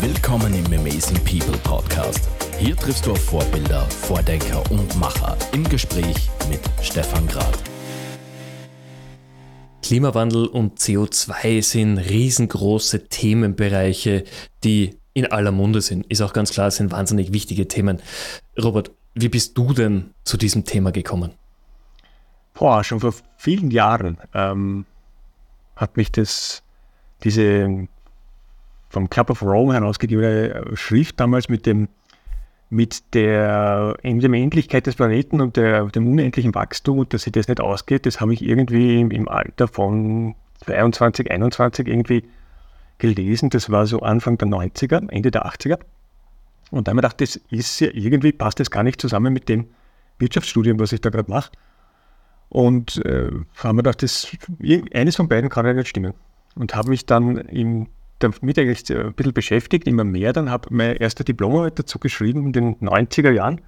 Willkommen im Amazing People Podcast. Hier triffst du auf Vorbilder, Vordenker und Macher im Gespräch mit Stefan Grad. Klimawandel und CO2 sind riesengroße Themenbereiche, die in aller Munde sind. Ist auch ganz klar, es sind wahnsinnig wichtige Themen. Robert, wie bist du denn zu diesem Thema gekommen? Boah, schon vor vielen Jahren ähm, hat mich das, diese vom Club of Rome herausgegebene Schrift damals mit dem der, mit der Endlichkeit des Planeten und der, dem unendlichen Wachstum und dass sich das nicht ausgeht, das habe ich irgendwie im Alter von 22, 21 irgendwie gelesen. Das war so Anfang der 90er, Ende der 80er. Und da habe ich gedacht, das ist ja irgendwie, passt das gar nicht zusammen mit dem Wirtschaftsstudium, was ich da gerade mache. Und äh, haben wir gedacht, das, eines von beiden kann ja nicht stimmen. Und habe mich dann im, damit eigentlich ein bisschen beschäftigt, immer mehr. Dann habe ich mein erster Diplomarbeit dazu geschrieben in den 90er Jahren.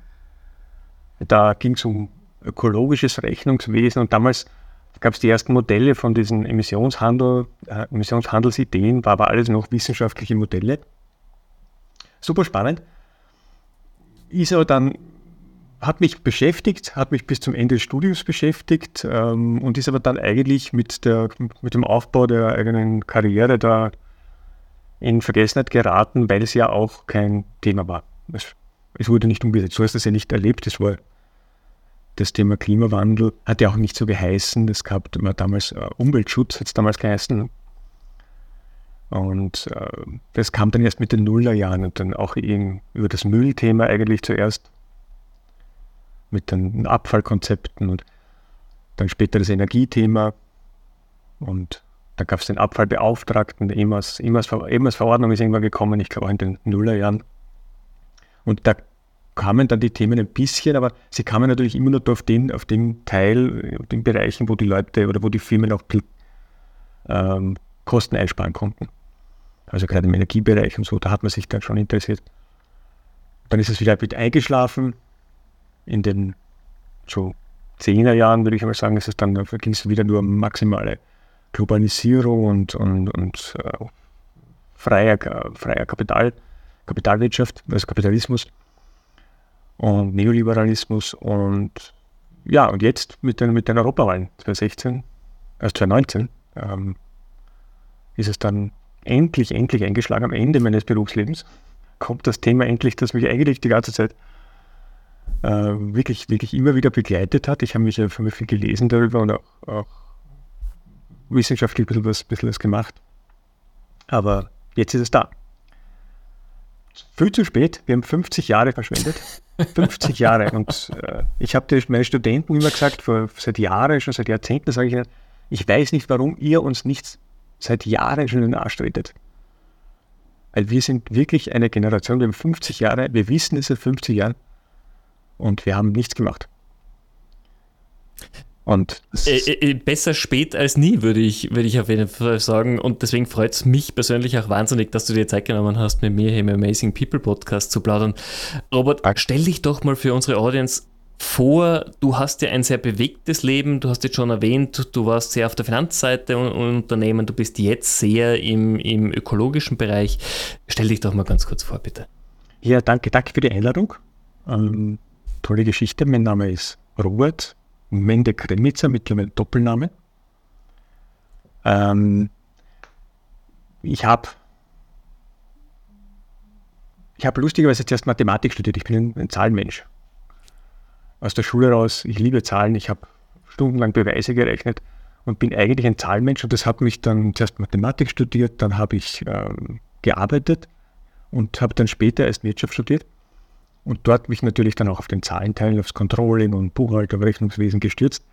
Da ging es um ökologisches Rechnungswesen und damals gab es die ersten Modelle von diesen Emissionshandel, äh, Emissionshandelsideen, war aber alles noch wissenschaftliche Modelle. Super spannend. Ist dann, hat mich beschäftigt, hat mich bis zum Ende des Studiums beschäftigt ähm, und ist aber dann eigentlich mit, der, mit dem Aufbau der eigenen Karriere da in Vergessenheit geraten, weil es ja auch kein Thema war. Es, es wurde nicht umgesetzt. So hast du es ja nicht erlebt. Es war das Thema Klimawandel hat ja auch nicht so geheißen. Das gab damals äh, Umweltschutz, hat es damals geheißen. Und äh, das kam dann erst mit den Nullerjahren und dann auch eben über das Müllthema eigentlich zuerst mit den Abfallkonzepten und dann später das Energiethema und dann gab es den Abfallbeauftragten, der EMAS, EMAS, EMAS Verordnung ist irgendwann gekommen, ich glaube auch in den Nullerjahren. Und da kamen dann die Themen ein bisschen, aber sie kamen natürlich immer nur auf den, auf den Teil, auf den Bereichen, wo die Leute oder wo die Firmen auch ähm, Kosten einsparen konnten. Also gerade im Energiebereich und so, da hat man sich dann schon interessiert. Dann ist es wieder ein bisschen eingeschlafen. In den so zehner Jahren würde ich mal sagen, ist es dann ging es wieder nur maximale Globalisierung und, und, und äh, freier, freier Kapital, Kapitalwirtschaft, also Kapitalismus und Neoliberalismus und ja, und jetzt mit den, mit den Europawahlen 2016, also 2019, ähm, ist es dann endlich, endlich eingeschlagen am Ende meines Berufslebens. Kommt das Thema endlich, das mich eigentlich die ganze Zeit äh, wirklich, wirklich immer wieder begleitet hat. Ich habe mich ja viel gelesen darüber und auch, auch wissenschaftlich ein bisschen was, bisschen was gemacht. Aber jetzt ist es da. Viel zu spät. Wir haben 50 Jahre verschwendet. 50 Jahre. Und äh, ich habe meine Studenten immer gesagt, vor, seit Jahren, schon seit Jahrzehnten, sage ich ihnen, ich weiß nicht, warum ihr uns nicht seit Jahren schon in den Arsch tretet. Weil wir sind wirklich eine Generation, wir haben 50 Jahre, wir wissen es seit 50 Jahren und wir haben nichts gemacht. Und äh, äh, besser spät als nie, würde ich, würde ich auf jeden Fall sagen. Und deswegen freut es mich persönlich auch wahnsinnig, dass du dir Zeit genommen hast, mit mir hier im Amazing People Podcast zu plaudern. Robert, stell dich doch mal für unsere Audience vor, du hast ja ein sehr bewegtes Leben, du hast jetzt schon erwähnt, du warst sehr auf der Finanzseite und Unternehmen, du bist jetzt sehr im, im ökologischen Bereich. Stell dich doch mal ganz kurz vor, bitte. Ja, danke, danke für die Einladung. Ähm, tolle Geschichte. Mein Name ist Robert Mende Kremitzer, mittlerweile Doppelname. Ähm, ich habe ich habe lustigerweise zuerst Mathematik studiert. Ich bin ein, ein, Zahlenmensch. Aus der Schule raus, ich liebe Zahlen. Ich habe stundenlang Beweise gerechnet und bin eigentlich ein Zahlenmensch. Und das hat mich dann zuerst Mathematik studiert, dann habe ich ähm, gearbeitet und habe dann später erst Wirtschaft studiert. Und dort mich natürlich dann auch auf den Zahlenteil, aufs Controlling und Buchhaltung, Rechnungswesen gestürzt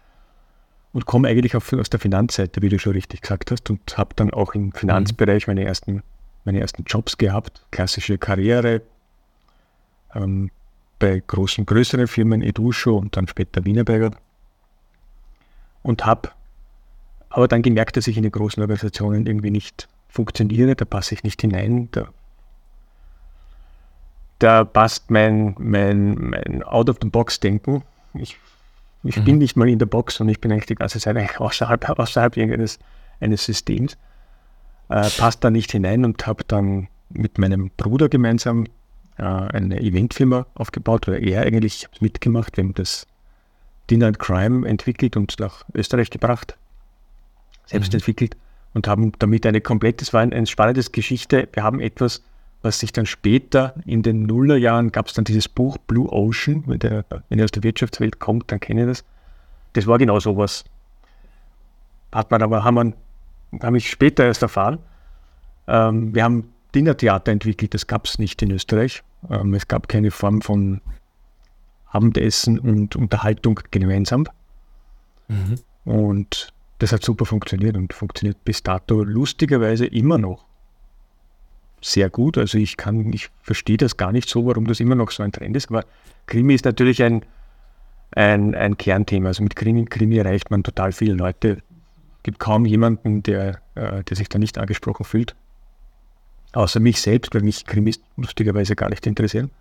und komme eigentlich auf, aus der Finanzseite, wie du schon richtig gesagt hast, und habe dann auch im Finanzbereich meine ersten, meine ersten Jobs gehabt, klassische Karriere ähm, bei großen, größeren Firmen, Edusho und dann später Wienerberger. Und habe aber dann gemerkt, dass ich in den großen Organisationen irgendwie nicht funktioniere, da passe ich nicht hinein, da da passt mein, mein, mein Out-of-the-Box-Denken. Ich, ich mhm. bin nicht mal in der Box und ich bin eigentlich die ganze Zeit außerhalb, außerhalb irgendeines eines Systems. Äh, passt da nicht hinein und habe dann mit meinem Bruder gemeinsam äh, eine Eventfirma aufgebaut, oder er eigentlich mitgemacht. Wir haben das Dinner and Crime entwickelt und nach Österreich gebracht, selbst mhm. entwickelt und haben damit eine komplette, es war eine, eine spannende Geschichte. Wir haben etwas, was sich dann später in den Nullerjahren gab es dann dieses Buch Blue Ocean, wenn, der, wenn ihr aus der Wirtschaftswelt kommt, dann kenne ich das. Das war genau sowas. Hat man aber, haben wir, habe ich später erst erfahren. Ähm, wir haben Dinnertheater entwickelt, das gab es nicht in Österreich. Ähm, es gab keine Form von Abendessen und Unterhaltung gemeinsam. Mhm. Und das hat super funktioniert und funktioniert bis dato lustigerweise immer noch sehr gut. Also ich kann, ich verstehe das gar nicht so, warum das immer noch so ein Trend ist. Aber Krimi ist natürlich ein, ein, ein Kernthema. Also mit Krimi, Krimi erreicht man total viele Leute. Es gibt kaum jemanden, der, äh, der sich da nicht angesprochen fühlt. Außer mich selbst, weil mich Krimis lustigerweise gar nicht interessieren.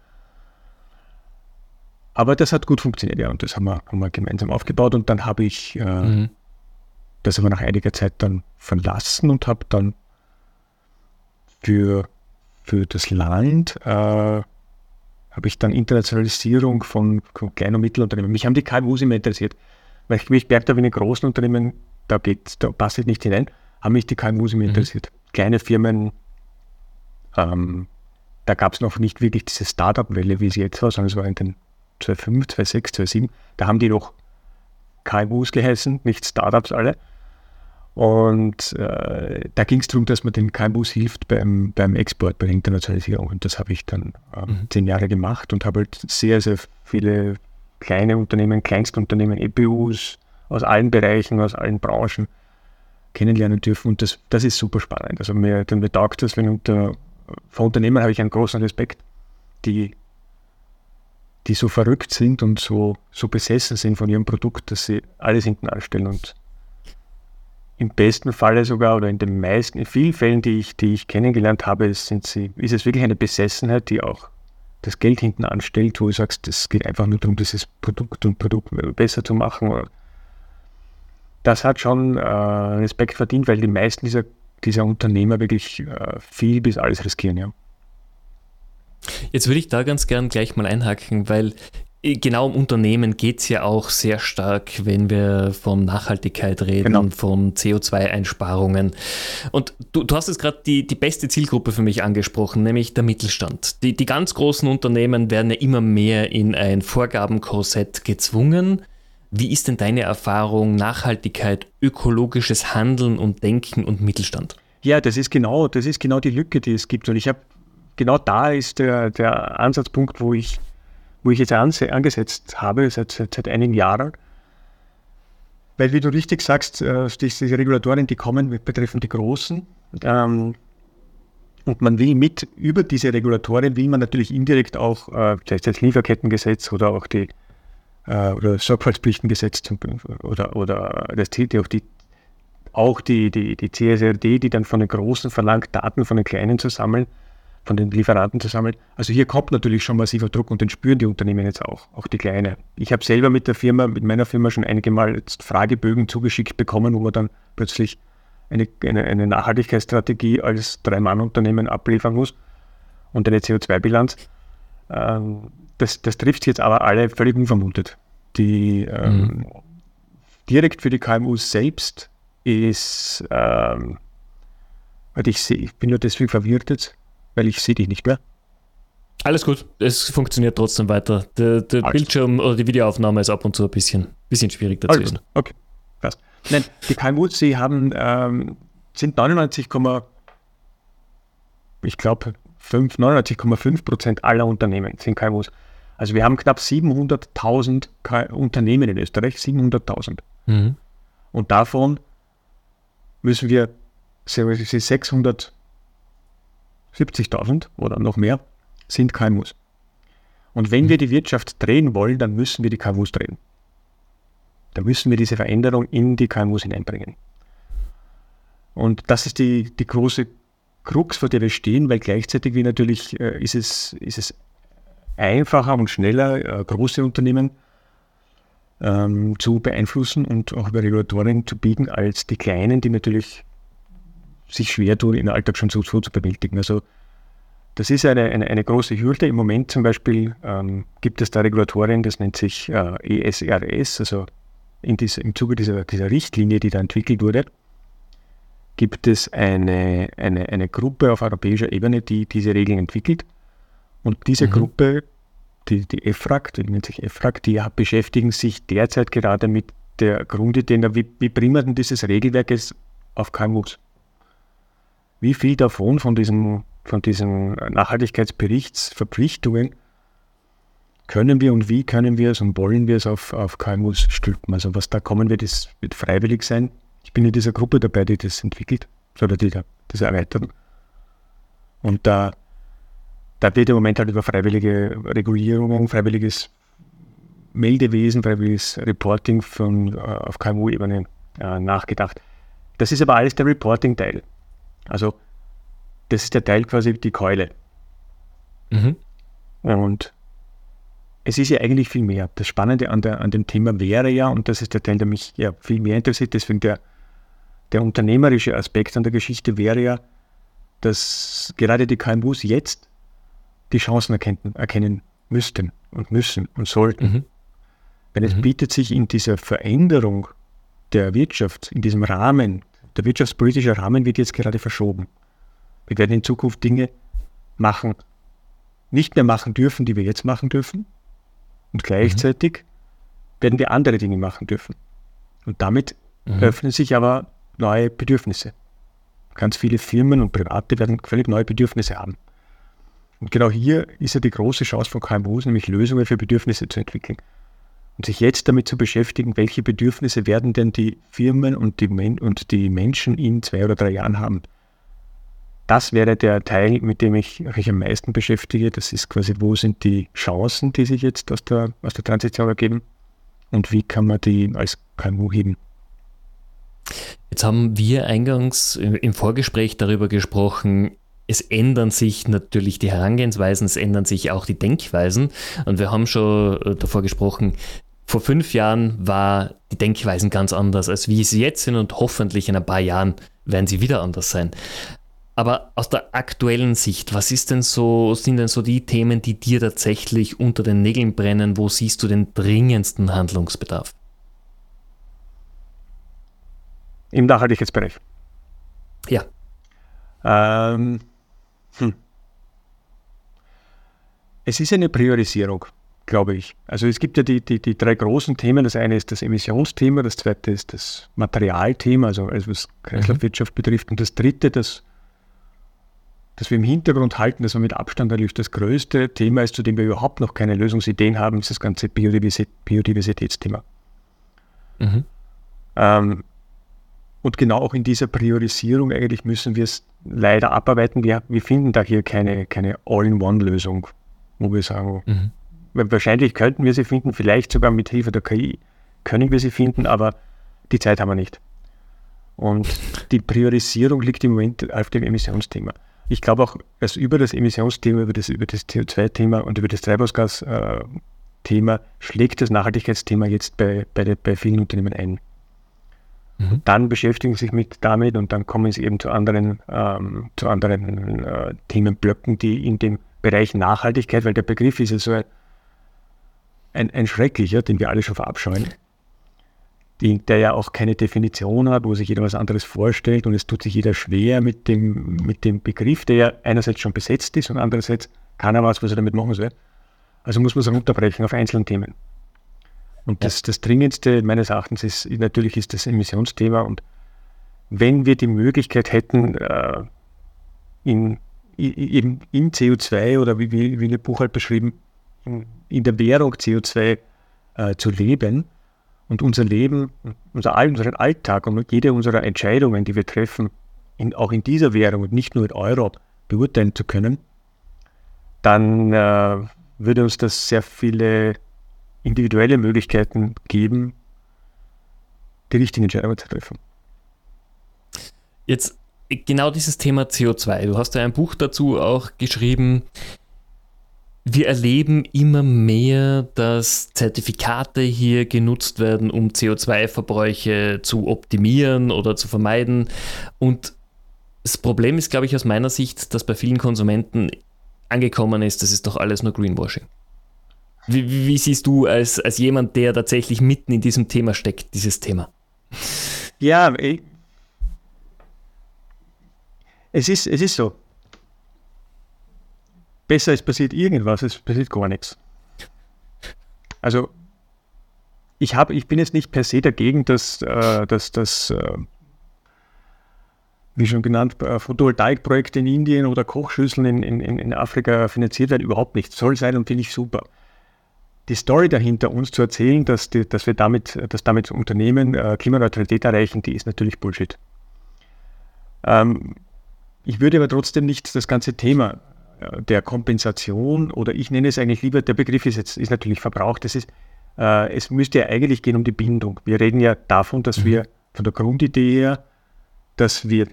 Aber das hat gut funktioniert, ja, und das haben wir, haben wir gemeinsam aufgebaut. Und dann habe ich äh, mhm. das aber nach einiger Zeit dann verlassen und habe dann für, für das Land äh, habe ich dann Internationalisierung von, von Klein- und Mittelunternehmen. Mich haben die KMUs immer interessiert, weil ich, ich merke, da in den großen Unternehmen, da geht, da passt ich nicht hinein, haben mich die KMUs immer mhm. interessiert. Kleine Firmen, ähm, da gab es noch nicht wirklich diese Startup-Welle, wie sie jetzt war, sondern es war in den 2005, 2006, 2007, da haben die noch KMUs geheißen, nicht Startups alle. Und äh, da ging es darum, dass man den KMUs hilft beim, beim Export, bei der Internationalisierung. Und das habe ich dann äh, mhm. zehn Jahre gemacht und habe halt sehr, sehr viele kleine Unternehmen, Kleinstunternehmen, EPUs aus allen Bereichen, aus allen Branchen kennenlernen dürfen. Und das, das ist super spannend. Also mir, mir taugt das, wenn unter, vor Unternehmen habe ich einen großen Respekt, die, die so verrückt sind und so, so besessen sind von ihrem Produkt, dass sie alles hinten anstellen und im besten Falle sogar oder in den meisten, in vielen Fällen, die ich, die ich kennengelernt habe, sind sie, ist es wirklich eine Besessenheit, die auch das Geld hinten anstellt, wo du sagst, es geht einfach nur darum, dieses Produkt und Produkt besser zu machen. Das hat schon äh, Respekt verdient, weil die meisten dieser, dieser Unternehmer wirklich äh, viel bis alles riskieren, ja. Jetzt würde ich da ganz gern gleich mal einhaken, weil Genau um Unternehmen geht es ja auch sehr stark, wenn wir von Nachhaltigkeit reden, genau. von CO2-Einsparungen. Und du, du hast jetzt gerade die, die beste Zielgruppe für mich angesprochen, nämlich der Mittelstand. Die, die ganz großen Unternehmen werden ja immer mehr in ein Vorgabenkorsett gezwungen. Wie ist denn deine Erfahrung Nachhaltigkeit, ökologisches Handeln und Denken und Mittelstand? Ja, das ist genau, das ist genau die Lücke, die es gibt. Und ich habe genau da ist der, der Ansatzpunkt, wo ich wo ich jetzt angesetzt habe, seit, seit, seit einigen Jahren. Weil, wie du richtig sagst, äh, diese Regulatorien, die kommen, betreffen die Großen. Ähm, und man will mit, über diese Regulatorien will man natürlich indirekt auch, äh, das das Lieferkettengesetz oder auch die äh, oder Sorgfaltspflichtengesetz oder, oder das TT, auch die auch die, die, die CSRD, die dann von den Großen verlangt, Daten von den Kleinen zu sammeln, von den Lieferanten zu sammeln. Also hier kommt natürlich schon massiver Druck und den spüren die Unternehmen jetzt auch, auch die kleinen. Ich habe selber mit der Firma, mit meiner Firma schon einige Mal jetzt Fragebögen zugeschickt bekommen, wo man dann plötzlich eine, eine, eine Nachhaltigkeitsstrategie als Drei-Mann-Unternehmen abliefern muss und eine CO2-Bilanz. Ähm, das, das trifft jetzt aber alle völlig unvermutet. Die ähm, mhm. direkt für die KMUs selbst ist, ähm, ich, seh, ich bin nur deswegen verwirrt jetzt, weil ich sehe dich nicht mehr. Alles gut, es funktioniert trotzdem weiter. Der, der Bildschirm oder die Videoaufnahme ist ab und zu ein bisschen, bisschen schwierig dazu. Alles okay, passt. Nein, die KMUs, sie haben, ähm, sind 99, ich glaube 99,5 Prozent aller Unternehmen sind KMUs. Also wir haben knapp 700.000 Unternehmen in Österreich, 700.000. Mhm. Und davon müssen wir 600 70.000 oder noch mehr sind KMUs. Und wenn wir die Wirtschaft drehen wollen, dann müssen wir die KMUs drehen. Da müssen wir diese Veränderung in die KMUs hineinbringen. Und das ist die, die große Krux, vor der wir stehen, weil gleichzeitig wie natürlich äh, ist, es, ist es einfacher und schneller, äh, große Unternehmen ähm, zu beeinflussen und auch über Regulatoren zu biegen, als die kleinen, die natürlich sich schwer tun, in den Alltag schon so, so zu bewältigen. Also Das ist eine, eine, eine, große Hürde. Im Moment zum Beispiel ähm, gibt es da Regulatoren, das nennt sich äh, ESRS, also in dies, im Zuge dieser, dieser Richtlinie, die da entwickelt wurde, gibt es eine, eine, eine Gruppe auf europäischer Ebene, die diese Regeln entwickelt. Und diese mhm. Gruppe, die, die EFRAG, die nennt sich EFRAG, die beschäftigen sich derzeit gerade mit der Grundidee, wie, wie bringen wir denn dieses Regelwerk auf KMUs? Wie viel davon von diesen, von diesen Nachhaltigkeitsberichtsverpflichtungen können wir und wie können wir es und wollen wir es auf, auf KMUs stülpen? Also was da kommen wird, ist, wird freiwillig sein. Ich bin in dieser Gruppe dabei, die das entwickelt, oder die das erweitern. Und da, da wird im Moment halt über freiwillige Regulierungen, freiwilliges Meldewesen, freiwilliges Reporting von, äh, auf KMU-Ebene äh, nachgedacht. Das ist aber alles der Reporting-Teil. Also das ist der Teil quasi die Keule. Mhm. Und es ist ja eigentlich viel mehr. Das Spannende an, der, an dem Thema wäre ja, und das ist der Teil, der mich ja viel mehr interessiert, deswegen der, der unternehmerische Aspekt an der Geschichte wäre ja, dass gerade die KMUs jetzt die Chancen erkennen, erkennen müssten und müssen und sollten. Mhm. Weil es mhm. bietet sich in dieser Veränderung der Wirtschaft, in diesem Rahmen, der wirtschaftspolitische Rahmen wird jetzt gerade verschoben. Wir werden in Zukunft Dinge machen, nicht mehr machen dürfen, die wir jetzt machen dürfen. Und gleichzeitig mhm. werden wir andere Dinge machen dürfen. Und damit mhm. öffnen sich aber neue Bedürfnisse. Ganz viele Firmen und Private werden völlig neue Bedürfnisse haben. Und genau hier ist ja die große Chance von KMUs, nämlich Lösungen für Bedürfnisse zu entwickeln. Und sich jetzt damit zu beschäftigen, welche Bedürfnisse werden denn die Firmen und die, Men und die Menschen in zwei oder drei Jahren haben. Das wäre der Teil, mit dem ich mich am meisten beschäftige. Das ist quasi, wo sind die Chancen, die sich jetzt aus der, aus der Transition ergeben und wie kann man die als KMU heben. Jetzt haben wir eingangs im Vorgespräch darüber gesprochen, es ändern sich natürlich die Herangehensweisen, es ändern sich auch die Denkweisen. Und wir haben schon äh, davor gesprochen, vor fünf Jahren war die Denkweisen ganz anders, als wie sie jetzt sind und hoffentlich in ein paar Jahren werden sie wieder anders sein. Aber aus der aktuellen Sicht, was ist denn so, sind denn so die Themen, die dir tatsächlich unter den Nägeln brennen? Wo siehst du den dringendsten Handlungsbedarf? Im Nachhaltigkeitsbereich. Ja. Ähm, hm. Es ist eine Priorisierung, glaube ich. Also es gibt ja die, die, die drei großen Themen. Das eine ist das Emissionsthema, das zweite ist das Materialthema, also alles, was Kreislaufwirtschaft mhm. betrifft. Und das dritte, das, das wir im Hintergrund halten, das war mit Abstand natürlich das größte Thema ist, zu dem wir überhaupt noch keine Lösungsideen haben, ist das ganze Biodiversitätsthema. Mhm. Ähm, und genau auch in dieser Priorisierung eigentlich müssen wir es leider abarbeiten. Wir, wir finden da hier keine, keine All-in-One-Lösung, wo wir sagen, mhm. wahrscheinlich könnten wir sie finden, vielleicht sogar mit Hilfe der KI können wir sie finden, aber die Zeit haben wir nicht. Und die Priorisierung liegt im Moment auf dem Emissionsthema. Ich glaube auch, dass über das Emissionsthema, über das, über das CO2-Thema und über das Treibhausgas-Thema schlägt das Nachhaltigkeitsthema jetzt bei, bei, bei vielen Unternehmen ein. Mhm. Dann beschäftigen sie sich mit damit und dann kommen sie eben zu anderen, ähm, zu anderen äh, Themenblöcken, die in dem Bereich Nachhaltigkeit, weil der Begriff ist ja so ein, ein, ein schrecklicher, den wir alle schon verabscheuen, die, der ja auch keine Definition hat, wo sich jeder was anderes vorstellt und es tut sich jeder schwer mit dem, mit dem Begriff, der ja einerseits schon besetzt ist und andererseits keiner weiß, was er damit machen soll. Also muss man es runterbrechen auf einzelne Themen. Und das, das Dringendste meines Erachtens ist natürlich ist das Emissionsthema. Und wenn wir die Möglichkeit hätten, äh, in, eben in CO2 oder wie, wie, wie in Buch halt beschrieben, in, in der Währung CO2 äh, zu leben und unser Leben, unser, unseren Alltag und jede unserer Entscheidungen, die wir treffen, in, auch in dieser Währung und nicht nur in Euro beurteilen zu können, dann äh, würde uns das sehr viele individuelle Möglichkeiten geben, die richtigen Entscheidungen zu treffen. Jetzt genau dieses Thema CO2. Du hast ja ein Buch dazu auch geschrieben. Wir erleben immer mehr, dass Zertifikate hier genutzt werden, um CO2-Verbräuche zu optimieren oder zu vermeiden. Und das Problem ist, glaube ich, aus meiner Sicht, dass bei vielen Konsumenten angekommen ist, das ist doch alles nur Greenwashing. Wie, wie, siehst du als, als jemand, der tatsächlich mitten in diesem Thema steckt, dieses Thema? Ja, ich, es, ist, es ist so. Besser, es passiert irgendwas, es passiert gar nichts. Also, ich, hab, ich bin jetzt nicht per se dagegen, dass, äh, dass, dass äh, wie schon genannt, äh, Photovoltaikprojekte in Indien oder Kochschüsseln in, in, in Afrika finanziert werden. Überhaupt nicht. Soll sein und finde ich super die Story dahinter, uns zu erzählen, dass, die, dass wir damit, dass damit Unternehmen äh, Klimaneutralität erreichen, die ist natürlich Bullshit. Ähm, ich würde aber trotzdem nicht das ganze Thema äh, der Kompensation oder ich nenne es eigentlich lieber, der Begriff ist jetzt ist natürlich verbraucht, das ist, äh, es müsste ja eigentlich gehen um die Bindung. Wir reden ja davon, dass mhm. wir von der Grundidee her, dass wir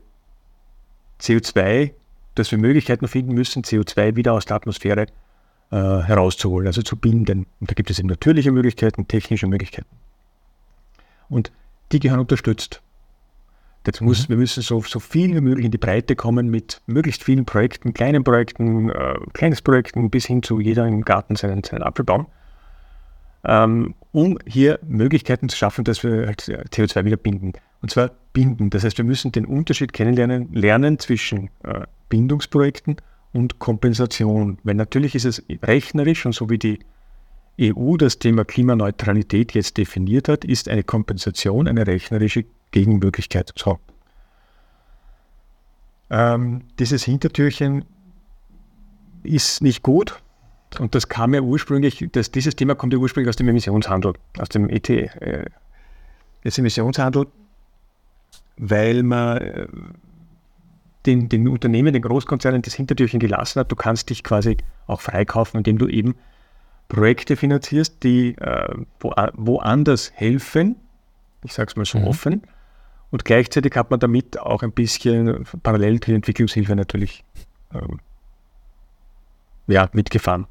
CO2, dass wir Möglichkeiten finden müssen, CO2 wieder aus der Atmosphäre äh, herauszuholen, also zu binden. Und da gibt es eben natürliche Möglichkeiten, technische Möglichkeiten. Und die gehören unterstützt. Das muss, mhm. Wir müssen so, so viel wie möglich in die Breite kommen mit möglichst vielen Projekten, kleinen Projekten, äh, kleines Projekten bis hin zu jeder im Garten seinen, seinen Apfelbaum, ähm, um hier Möglichkeiten zu schaffen, dass wir halt CO2 wieder binden. Und zwar binden. Das heißt, wir müssen den Unterschied kennenlernen lernen zwischen äh, Bindungsprojekten und Kompensation. Weil natürlich ist es rechnerisch und so wie die EU das Thema Klimaneutralität jetzt definiert hat, ist eine Kompensation eine rechnerische Gegenmöglichkeit. So. Ähm, dieses Hintertürchen ist nicht gut. Und das kam ja ursprünglich, das, dieses Thema kommt ja ursprünglich aus dem Emissionshandel, aus dem ET. Äh, des Emissionshandel, weil man äh, den, den Unternehmen, den Großkonzernen das Hintertürchen gelassen hat. Du kannst dich quasi auch freikaufen, indem du eben Projekte finanzierst, die äh, wo, woanders helfen. Ich sage es mal so mhm. offen. Und gleichzeitig hat man damit auch ein bisschen parallel zur Entwicklungshilfe natürlich ähm, ja, mitgefahren.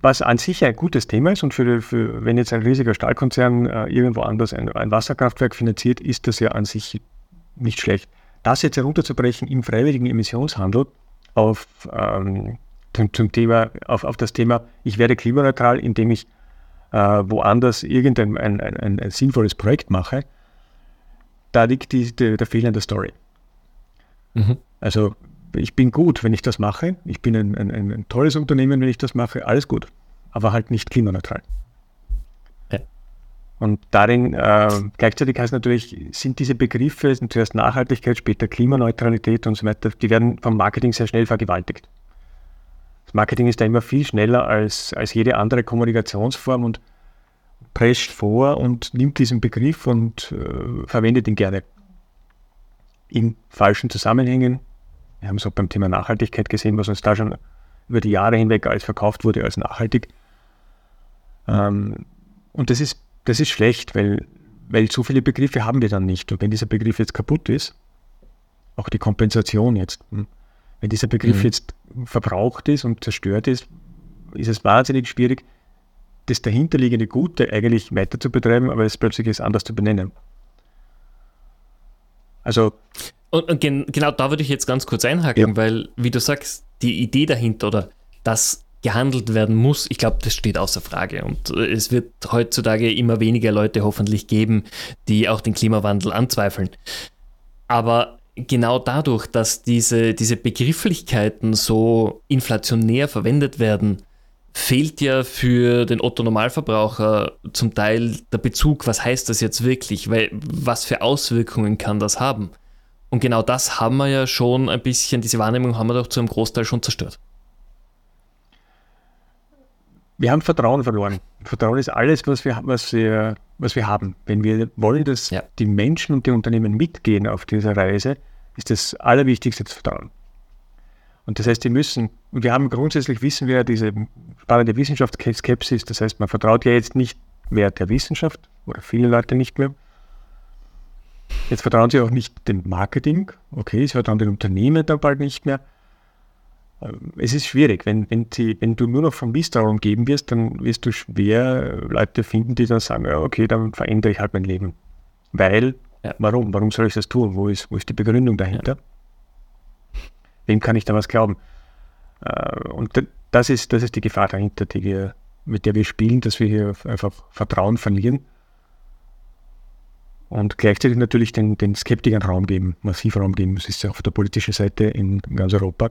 Was an sich ein gutes Thema ist und für, für wenn jetzt ein riesiger Stahlkonzern äh, irgendwo anders ein, ein Wasserkraftwerk finanziert, ist das ja an sich nicht schlecht. Das jetzt herunterzubrechen im freiwilligen Emissionshandel auf, ähm, zum, zum, Thema, auf, auf das Thema, ich werde klimaneutral, indem ich äh, woanders irgendein ein, ein, ein, sinnvolles Projekt mache, da liegt die, die, der Fehler in der Story. Mhm. Also ich bin gut, wenn ich das mache. Ich bin ein, ein, ein tolles Unternehmen, wenn ich das mache. Alles gut. Aber halt nicht klimaneutral. Und darin äh, gleichzeitig heißt natürlich, sind diese Begriffe, zuerst Nachhaltigkeit, später Klimaneutralität und so weiter, die werden vom Marketing sehr schnell vergewaltigt. Das Marketing ist da immer viel schneller als, als jede andere Kommunikationsform und prescht vor und nimmt diesen Begriff und äh, verwendet ihn gerne in falschen Zusammenhängen. Wir haben es auch beim Thema Nachhaltigkeit gesehen, was uns da schon über die Jahre hinweg als verkauft wurde als nachhaltig. Ähm, und das ist das ist schlecht, weil, weil so viele Begriffe haben wir dann nicht. Und wenn dieser Begriff jetzt kaputt ist, auch die Kompensation jetzt, hm, wenn dieser Begriff mhm. jetzt verbraucht ist und zerstört ist, ist es wahnsinnig schwierig, das dahinterliegende Gute eigentlich weiter zu betreiben, aber es plötzlich ist anders zu benennen. Also. Und, und gen genau da würde ich jetzt ganz kurz einhaken, ja. weil, wie du sagst, die Idee dahinter oder das gehandelt werden muss, ich glaube, das steht außer Frage. Und äh, es wird heutzutage immer weniger Leute hoffentlich geben, die auch den Klimawandel anzweifeln. Aber genau dadurch, dass diese, diese Begrifflichkeiten so inflationär verwendet werden, fehlt ja für den Otto Normalverbraucher zum Teil der Bezug, was heißt das jetzt wirklich, weil was für Auswirkungen kann das haben? Und genau das haben wir ja schon ein bisschen, diese Wahrnehmung haben wir doch zu einem Großteil schon zerstört. Wir haben Vertrauen verloren. Vertrauen ist alles, was wir, was wir, was wir haben. Wenn wir wollen, dass ja. die Menschen und die Unternehmen mitgehen auf dieser Reise, ist das Allerwichtigste das Vertrauen. Und das heißt, die müssen, und wir haben grundsätzlich, wissen wir, diese spannende Wissenschaftsskepsis, das heißt, man vertraut ja jetzt nicht mehr der Wissenschaft oder viele Leute nicht mehr. Jetzt vertrauen sie auch nicht dem Marketing, okay, sie vertrauen den Unternehmen da bald nicht mehr. Ähm, es ist schwierig. Wenn, wenn, sie, wenn du nur noch vom Misstrauen geben wirst, dann wirst du schwer Leute finden, die dann sagen, ja, okay, dann verändere ich halt mein Leben. Weil, ja. warum? Warum soll ich das tun? Wo ist, wo ist die Begründung dahinter? Ja. wem kann ich da was glauben? Äh, und das ist, das ist die Gefahr dahinter, die wir, mit der wir spielen, dass wir hier einfach Vertrauen verlieren und gleichzeitig natürlich den, den Skeptikern Raum geben, massiv Raum geben. Das ist ja auf der politischen Seite in ganz Europa.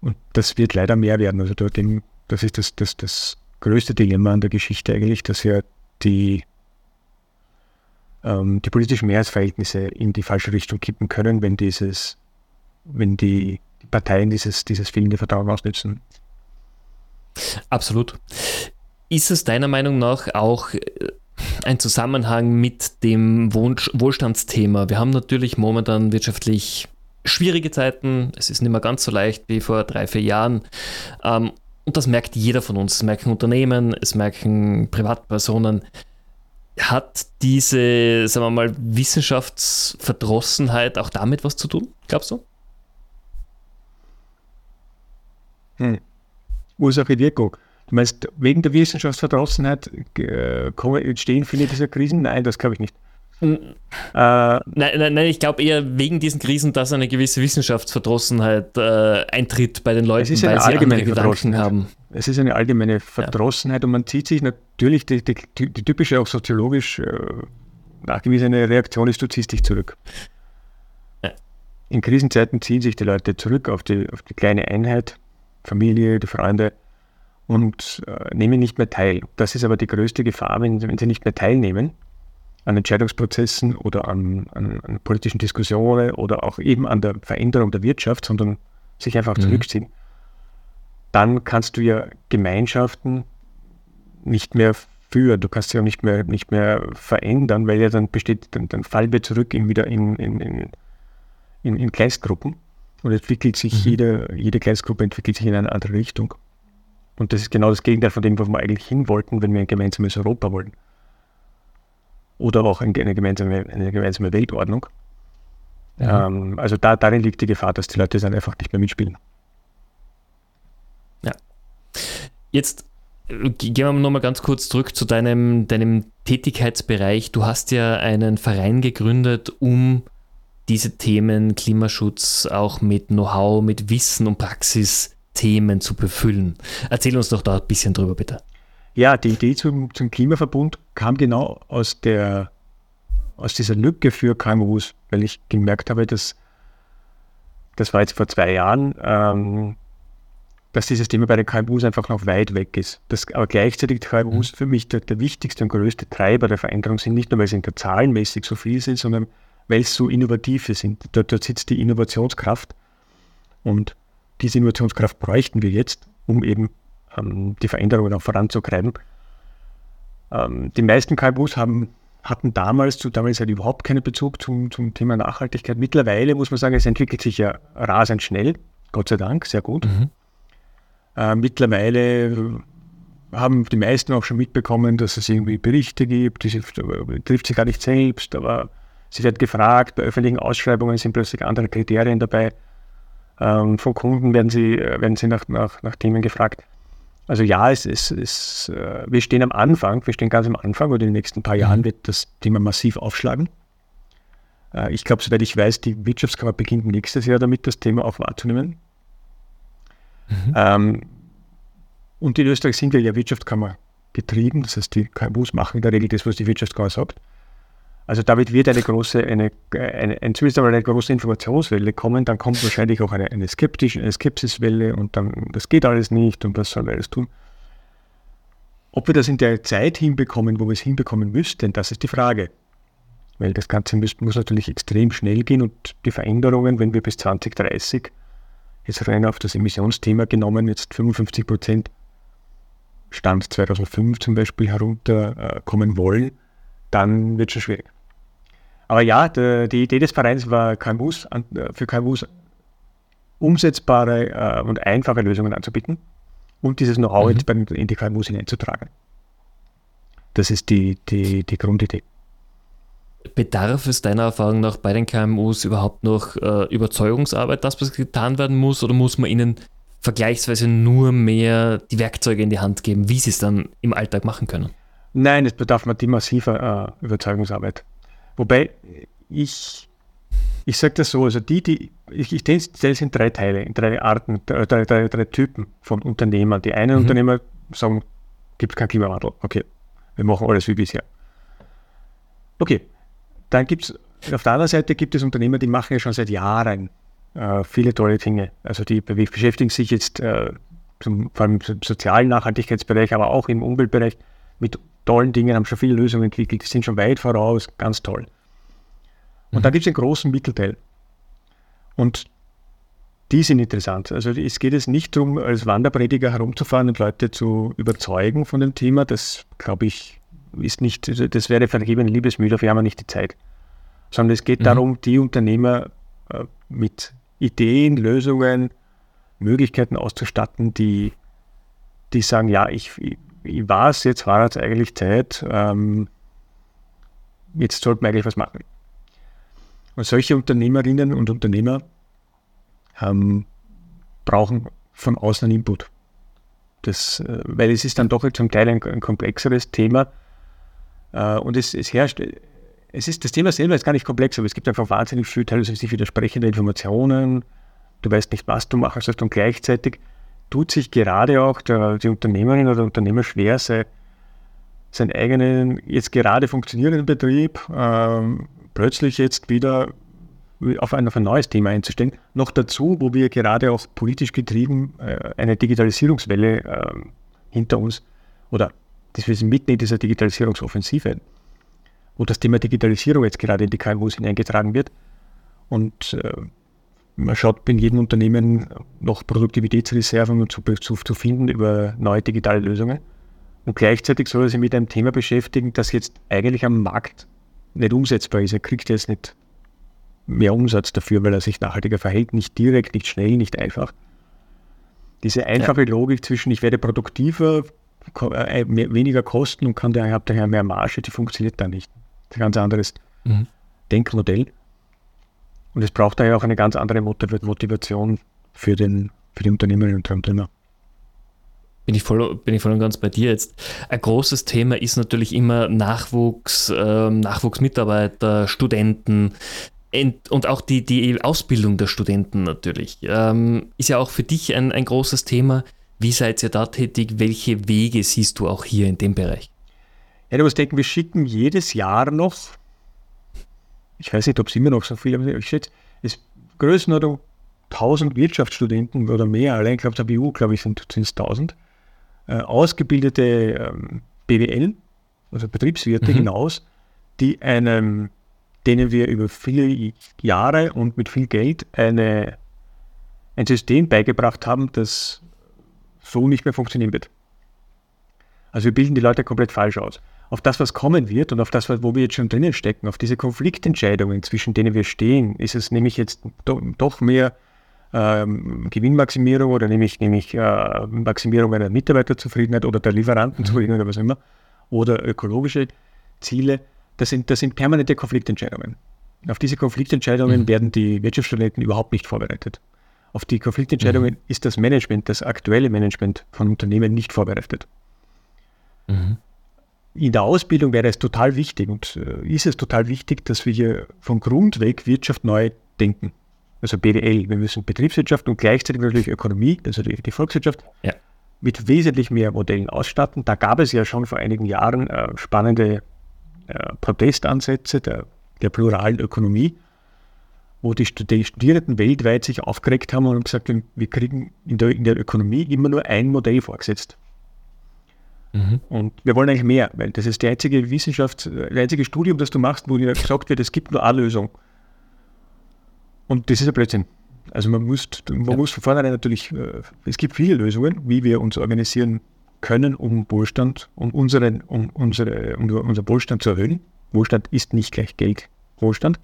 Und das wird leider mehr werden. Also dem, das ist das, das, das größte Dilemma an der Geschichte eigentlich, dass ja die, ähm, die politischen Mehrheitsverhältnisse in die falsche Richtung kippen können, wenn dieses, wenn die, Parteien dieses, dieses fehlende Vertrauen ausnutzen. Absolut. Ist es deiner Meinung nach auch äh, ein Zusammenhang mit dem Wohlstandsthema? Wir haben natürlich momentan wirtschaftlich schwierige Zeiten. Es ist nicht mehr ganz so leicht wie vor drei, vier Jahren. Ähm, und das merkt jeder von uns. Es merken Unternehmen, es merken Privatpersonen. Hat diese, sagen wir mal, Wissenschaftsverdrossenheit auch damit was zu tun, glaubst du? Hm. Ursache Wirkung. Du meinst, wegen der Wissenschaftsverdrossenheit äh, entstehen viele dieser Krisen? Nein, das glaube ich nicht. Äh, nein, nein, nein, ich glaube eher wegen diesen Krisen, dass eine gewisse Wissenschaftsverdrossenheit äh, eintritt bei den Leuten, es ist eine weil sie andere Gedanken haben. Es ist eine allgemeine Verdrossenheit ja. und man zieht sich natürlich, die, die, die, die typische, auch soziologisch äh, nachgewiesene Reaktion ist, du ziehst dich zurück. Ja. In Krisenzeiten ziehen sich die Leute zurück auf die, auf die kleine Einheit, Familie, die Freunde und äh, nehmen nicht mehr teil. Das ist aber die größte Gefahr, wenn, wenn sie nicht mehr teilnehmen an Entscheidungsprozessen oder an, an, an, politischen Diskussionen oder auch eben an der Veränderung der Wirtschaft, sondern sich einfach mhm. zurückziehen, dann kannst du ja Gemeinschaften nicht mehr führen. Du kannst sie auch nicht mehr, nicht mehr verändern, weil ja dann besteht, dann, dann fallen wir zurück in, wieder in, in, in, in Kleinstgruppen und entwickelt sich mhm. jede, jede Kleinstgruppe entwickelt sich in eine andere Richtung. Und das ist genau das Gegenteil von dem, wo wir eigentlich hin wollten, wenn wir ein gemeinsames Europa wollen oder auch eine gemeinsame, eine gemeinsame Weltordnung. Ja. Ähm, also da, darin liegt die Gefahr, dass die Leute dann einfach nicht mehr mitspielen. Ja. Jetzt äh, gehen wir nochmal ganz kurz zurück zu deinem, deinem Tätigkeitsbereich. Du hast ja einen Verein gegründet, um diese Themen Klimaschutz auch mit Know-how, mit Wissen und Praxisthemen zu befüllen. Erzähl uns doch da ein bisschen drüber, bitte. Ja, die Idee zum, zum Klimaverbund kam genau aus, der, aus dieser Lücke für KMUs, weil ich gemerkt habe, dass das war jetzt vor zwei Jahren, ähm, dass dieses Thema bei den KMUs einfach noch weit weg ist. Dass aber gleichzeitig KMUs mhm. für mich der, der, wichtigste und größte Treiber der Veränderung sind, nicht nur weil sie in der zahlenmäßig so viel sind, sondern weil es so innovative sind. Dort, dort sitzt die Innovationskraft und diese Innovationskraft bräuchten wir jetzt, um eben ähm, die Veränderungen auch voranzutreiben. Ähm, die meisten KMUs haben, hatten damals zu damals halt überhaupt keinen Bezug zum, zum Thema Nachhaltigkeit. Mittlerweile muss man sagen, es entwickelt sich ja rasend schnell, Gott sei Dank, sehr gut. Mhm. Äh, mittlerweile haben die meisten auch schon mitbekommen, dass es irgendwie Berichte gibt, die trifft sie gar nicht selbst, aber sie wird gefragt, bei öffentlichen Ausschreibungen sind plötzlich andere Kriterien dabei. Ähm, von Kunden werden sie, äh, werden sie nach, nach, nach Themen gefragt. Also ja, es ist, es, äh, wir stehen am Anfang, wir stehen ganz am Anfang und in den nächsten paar Jahren mhm. wird das Thema massiv aufschlagen. Äh, ich glaube, soweit ich weiß, die Wirtschaftskammer beginnt nächstes Jahr damit, das Thema auch wahrzunehmen. Mhm. Ähm, und in Österreich sind wir ja Wirtschaftskammer getrieben, das heißt, die KMUs machen in der Regel das, was die Wirtschaftskammer sagt. Also damit wird eine große, eine, eine, eine, zumindest eine große Informationswelle kommen, dann kommt wahrscheinlich auch eine, eine, skeptische, eine Skepsiswelle und dann, das geht alles nicht und was soll wir alles tun? Ob wir das in der Zeit hinbekommen, wo wir es hinbekommen müssten, das ist die Frage. Weil das Ganze muss, muss natürlich extrem schnell gehen und die Veränderungen, wenn wir bis 2030 jetzt rein auf das Emissionsthema genommen, jetzt 55 Prozent Stand 2005 zum Beispiel herunterkommen äh, wollen, dann wird es schon schwierig. Aber ja, die, die Idee des Vereins war, KMUs, äh, für KMUs umsetzbare äh, und einfache Lösungen anzubieten und dieses Know-how mhm. in die KMUs hineinzutragen. Das ist die, die, die Grundidee. Bedarf es deiner Erfahrung nach bei den KMUs überhaupt noch äh, Überzeugungsarbeit, dass was getan werden muss, oder muss man ihnen vergleichsweise nur mehr die Werkzeuge in die Hand geben, wie sie es dann im Alltag machen können? Nein, es bedarf die massiver äh, Überzeugungsarbeit. Wobei ich Ich sage das so, also die, die, ich, ich teile es in drei Teile, in drei Arten, drei, drei, drei Typen von Unternehmern. Die einen mhm. Unternehmer sagen, gibt keinen Klimawandel. Okay, wir machen alles wie bisher. Okay, dann gibt es, auf der anderen Seite gibt es Unternehmer, die machen ja schon seit Jahren äh, viele tolle Dinge. Also die beschäftigen sich jetzt äh, zum, vor allem im sozialen Nachhaltigkeitsbereich, aber auch im Umweltbereich mit tollen Dingen, haben schon viele Lösungen entwickelt, die sind schon weit voraus, ganz toll. Und mhm. da gibt es einen großen Mittelteil. Und die sind interessant. Also es geht jetzt nicht darum, als Wanderprediger herumzufahren und Leute zu überzeugen von dem Thema. Das, glaube ich, ist nicht, also das wäre vergebene Liebesmühe, dafür haben wir nicht die Zeit. Sondern es geht mhm. darum, die Unternehmer äh, mit Ideen, Lösungen, Möglichkeiten auszustatten, die, die sagen, ja, ich, ich, weiß, jetzt war es eigentlich Zeit, ähm, jetzt sollten wir eigentlich was machen. Und solche Unternehmerinnen und Unternehmer ähm, brauchen von außen einen Input. Das, äh, weil es ist dann doch zum Teil ein, ein komplexeres Thema äh, und es, es herrscht es ist, das Thema selber ist gar nicht komplex, aber es gibt einfach wahnsinnig viel teilweise sich widersprechende Informationen. Du weißt nicht, was du machen sollst und gleichzeitig tut sich gerade auch der, die Unternehmerin oder der Unternehmer schwer, sei, seinen eigenen, jetzt gerade funktionierenden Betrieb ähm, plötzlich jetzt wieder auf ein, auf ein neues Thema einzustellen. Noch dazu, wo wir gerade auch politisch getrieben äh, eine Digitalisierungswelle äh, hinter uns oder das wir sind mitten in dieser Digitalisierungsoffensive wo das Thema Digitalisierung jetzt gerade in die KMUs hineingetragen wird. Und äh, man schaut in jedem Unternehmen noch Produktivitätsreserven zu, zu, zu finden über neue digitale Lösungen. Und gleichzeitig soll er sich mit einem Thema beschäftigen, das jetzt eigentlich am Markt nicht umsetzbar ist. Er kriegt jetzt nicht mehr Umsatz dafür, weil er sich nachhaltiger verhält, nicht direkt, nicht schnell, nicht einfach. Diese einfache ja. Logik zwischen ich werde produktiver, äh, weniger Kosten und kann daher, habe daher mehr Marge, die funktioniert da nicht ein ganz anderes mhm. Denkmodell. Und es braucht daher auch eine ganz andere Motivation für den, für die Unternehmerinnen und Unternehmer. Bin ich, voll, bin ich voll und ganz bei dir jetzt. Ein großes Thema ist natürlich immer Nachwuchs, äh, Nachwuchsmitarbeiter, Studenten und auch die, die Ausbildung der Studenten natürlich. Ähm, ist ja auch für dich ein, ein großes Thema. Wie seid ihr da tätig? Welche Wege siehst du auch hier in dem Bereich? Ja, du musst denken, wir schicken jedes Jahr noch, ich weiß nicht, ob es immer noch so viele, aber ich schätze, es Größenordnung 1000 Wirtschaftsstudenten oder mehr, allein, ich glaube, der BU, glaube ich, sind es 1000, äh, ausgebildete ähm, BWL, also Betriebswirte mhm. hinaus, die einem, denen wir über viele Jahre und mit viel Geld eine, ein System beigebracht haben, das so nicht mehr funktionieren wird. Also wir bilden die Leute komplett falsch aus auf das, was kommen wird und auf das, wo wir jetzt schon drinnen stecken, auf diese Konfliktentscheidungen, zwischen denen wir stehen, ist es nämlich jetzt do, doch mehr ähm, Gewinnmaximierung oder nämlich, nämlich äh, Maximierung einer Mitarbeiterzufriedenheit oder der Lieferantenzufriedenheit oder was immer, oder ökologische Ziele. Das sind, das sind permanente Konfliktentscheidungen. Auf diese Konfliktentscheidungen mhm. werden die Wirtschaftsstudenten überhaupt nicht vorbereitet. Auf die Konfliktentscheidungen mhm. ist das Management, das aktuelle Management von Unternehmen nicht vorbereitet. Mhm in der Ausbildung wäre es total wichtig und äh, ist es total wichtig, dass wir hier von Grund weg Wirtschaft neu denken. Also BWL, wir müssen Betriebswirtschaft und gleichzeitig natürlich Ökonomie, also die, die Volkswirtschaft, ja. mit wesentlich mehr Modellen ausstatten. Da gab es ja schon vor einigen Jahren äh, spannende äh, Protestansätze der, der, pluralen Ökonomie, wo die, die, Studierenden weltweit sich aufgeregt haben und gesagt haben, wir kriegen in der, in der Ökonomie immer nur ein Modell vorgesetzt. Mhm. Und wir wollen eigentlich mehr, weil das ist die einzige Wissenschaft, das einzige Studium, das du machst, wo dir gesagt wird, es gibt nur eine Lösung. Und das ist ein Blödsinn. Also man muss, man ja. muss von vornherein natürlich, äh, es gibt viele Lösungen, wie wir uns organisieren können, um Wohlstand, um, unseren, um, unsere, um unser Wohlstand zu erhöhen. Wohlstand ist nicht gleich Geld, Wohlstand.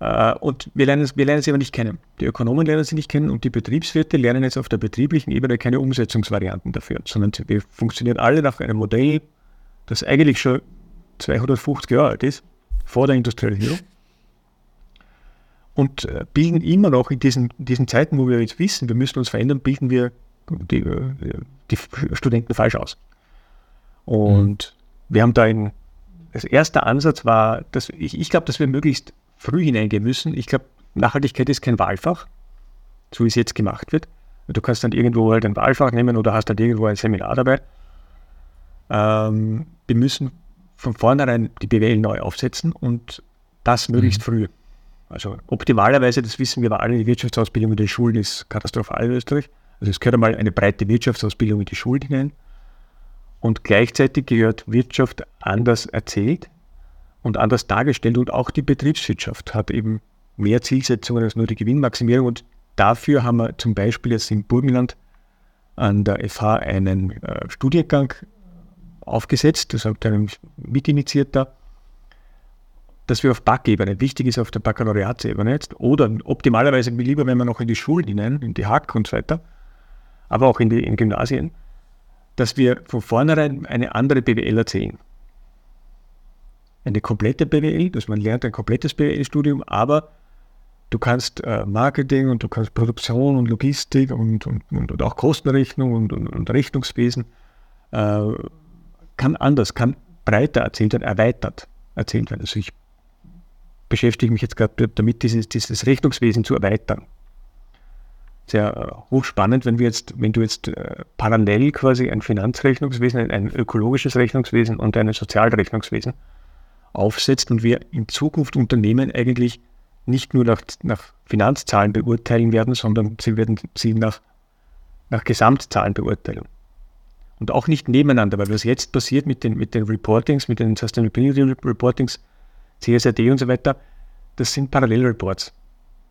Äh, und wir lernen, wir lernen sie aber nicht kennen. Die Ökonomen lernen sie nicht kennen und die Betriebswirte lernen jetzt auf der betrieblichen Ebene keine Umsetzungsvarianten dafür, sondern wir funktionieren alle nach einem Modell, das eigentlich schon 250 Jahre alt ist, vor der Industrialisierung. Und äh, bilden immer noch in diesen, in diesen Zeiten, wo wir jetzt wissen, wir müssen uns verändern, bilden wir die, äh, die Studenten falsch aus. Und mhm. wir haben da ein, als erster Ansatz war, dass ich, ich glaube, dass wir möglichst früh hineingehen müssen. Ich glaube, Nachhaltigkeit ist kein Wahlfach, so wie es jetzt gemacht wird. Du kannst dann irgendwo halt ein Wahlfach nehmen oder hast dann irgendwo ein Seminar dabei. Ähm, wir müssen von vornherein die BWL neu aufsetzen und das möglichst mhm. früh. Also optimalerweise, das wissen wir alle, die Wirtschaftsausbildung in den Schulen ist katastrophal in Österreich. Also es gehört einmal eine breite Wirtschaftsausbildung in die Schulen hinein. Und gleichzeitig gehört Wirtschaft anders erzählt und anders dargestellt. Und auch die Betriebswirtschaft hat eben mehr Zielsetzungen als nur die Gewinnmaximierung. Und dafür haben wir zum Beispiel jetzt im Burgenland an der FH einen äh, Studiengang aufgesetzt, das hat er mitinitiiert da, dass wir auf Backebene, wichtig ist auf der Baccalaureatsebene jetzt, oder optimalerweise lieber, wenn wir noch in die Schulen hinein, in die Hack und so weiter, aber auch in die in Gymnasien, dass wir von vornherein eine andere BWL erzählen. Eine komplette BWL, dass man lernt ein komplettes BWL-Studium, aber du kannst äh, Marketing und du kannst Produktion und Logistik und, und, und auch Kostenrechnung und, und, und Rechnungswesen äh, kann anders, kann breiter erzählt werden, erweitert erzählt werden. Also ich beschäftige mich jetzt gerade damit, dieses, dieses Rechnungswesen zu erweitern. Sehr äh, hochspannend, wenn wir jetzt, wenn du jetzt äh, parallel quasi ein Finanzrechnungswesen, ein, ein ökologisches Rechnungswesen und ein Sozialrechnungswesen aufsetzt und wir in Zukunft Unternehmen eigentlich nicht nur nach, nach Finanzzahlen beurteilen werden, sondern sie werden sie nach, nach Gesamtzahlen beurteilen. Und auch nicht nebeneinander, weil was jetzt passiert mit den, mit den Reportings, mit den Sustainability Reportings, CSRD und so weiter, das sind Parallelreports.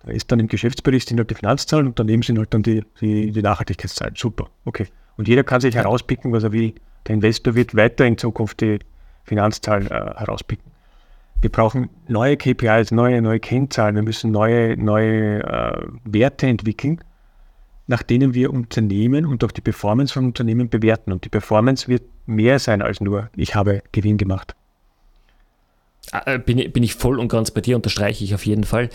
Da ist dann im Geschäftsbericht sind halt die Finanzzahlen und daneben sind halt dann die, die, die Nachhaltigkeitszahlen. Super, okay. Und jeder kann sich herauspicken, was er will. Der Investor wird weiter in Zukunft die Finanzzahlen äh, herauspicken. Wir brauchen neue KPIs, neue, neue Kennzahlen. Wir müssen neue, neue äh, Werte entwickeln, nach denen wir Unternehmen und auch die Performance von Unternehmen bewerten. Und die Performance wird mehr sein als nur, ich habe Gewinn gemacht. Ah, äh, bin, bin ich voll und ganz bei dir, unterstreiche ich auf jeden Fall.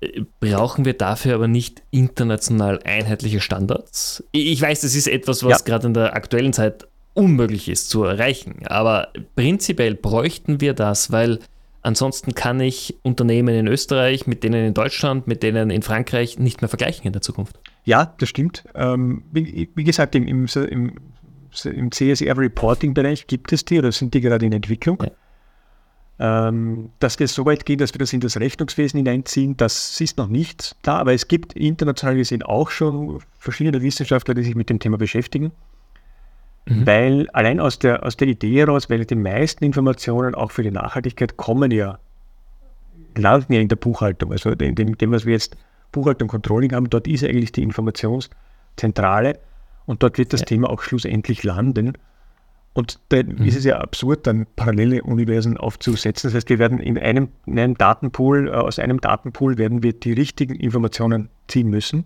Äh, brauchen wir dafür aber nicht international einheitliche Standards? Ich weiß, das ist etwas, was ja. gerade in der aktuellen Zeit unmöglich ist zu erreichen, aber prinzipiell bräuchten wir das, weil ansonsten kann ich Unternehmen in Österreich mit denen in Deutschland, mit denen in Frankreich nicht mehr vergleichen in der Zukunft. Ja, das stimmt. Ähm, wie, wie, gesagt, im, im, im CSR-Reporting-Bereich gibt es die oder sind die gerade in Entwicklung. Ja. Ähm, dass wir so weit gehen, dass wir das in das Rechnungswesen hineinziehen, das ist noch nicht da, aber es gibt international gesehen auch schon verschiedene Wissenschaftler, die sich mit dem Thema beschäftigen. Mhm. Weil allein aus der, aus der Idee heraus, weil die meisten Informationen auch für die Nachhaltigkeit kommen ja, landen ja in der Buchhaltung. Also in dem, dem was wir jetzt Buchhaltung Controlling haben, dort ist eigentlich die Informationszentrale und dort wird das ja. Thema auch schlussendlich landen. Und da mhm. ist es ja absurd, dann parallele Universen aufzusetzen. Das heißt, wir werden in einem, in einem Datenpool, äh, aus einem Datenpool werden wir die richtigen Informationen ziehen müssen.